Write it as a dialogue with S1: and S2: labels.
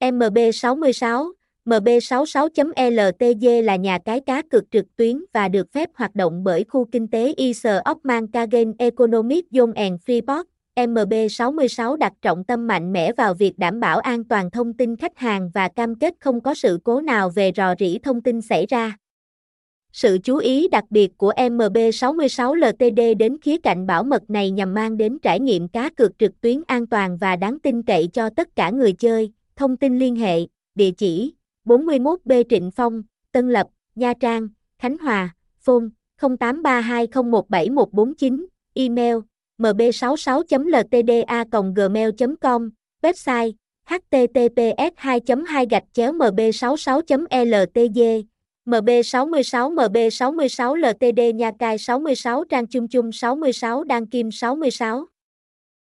S1: MB66, MB66.LTG là nhà cái cá cược trực tuyến và được phép hoạt động bởi khu kinh tế Isle of Mankagen Economic Zone and Freeport. MB66 đặt trọng tâm mạnh mẽ vào việc đảm bảo an toàn thông tin khách hàng và cam kết không có sự cố nào về rò rỉ thông tin xảy ra. Sự chú ý đặc biệt của MB66 LTD đến khía cạnh bảo mật này nhằm mang đến trải nghiệm cá cược trực tuyến an toàn và đáng tin cậy cho tất cả người chơi. Thông tin liên hệ, địa chỉ 41B Trịnh Phong, Tân Lập, Nha Trang, Khánh Hòa, phone 0832017149, email mb66.ltda.gmail.com, website https 2 2 gạch chéo mb 66 ltg MB66 MB66 LTD Nha Cai 66 Trang Chung Chung 66 Đan Kim 66